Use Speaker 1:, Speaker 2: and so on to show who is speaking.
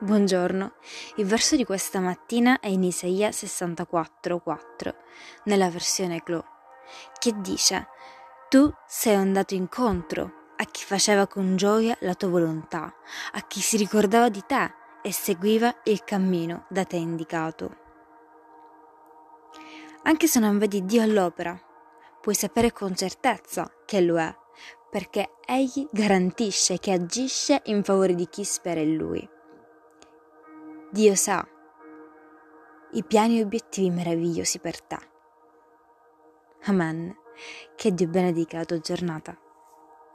Speaker 1: Buongiorno, il verso di questa mattina è in Isaia 64,4, nella versione Glo, che dice: Tu sei andato incontro a chi faceva con gioia la tua volontà, a chi si ricordava di te e seguiva il cammino da te indicato. Anche se non vedi Dio all'opera, puoi sapere con certezza che lo è, perché Egli garantisce che agisce in favore di chi spera in Lui. Dio sa i piani e obiettivi meravigliosi per te. Amen. Che Dio benedica la tua giornata.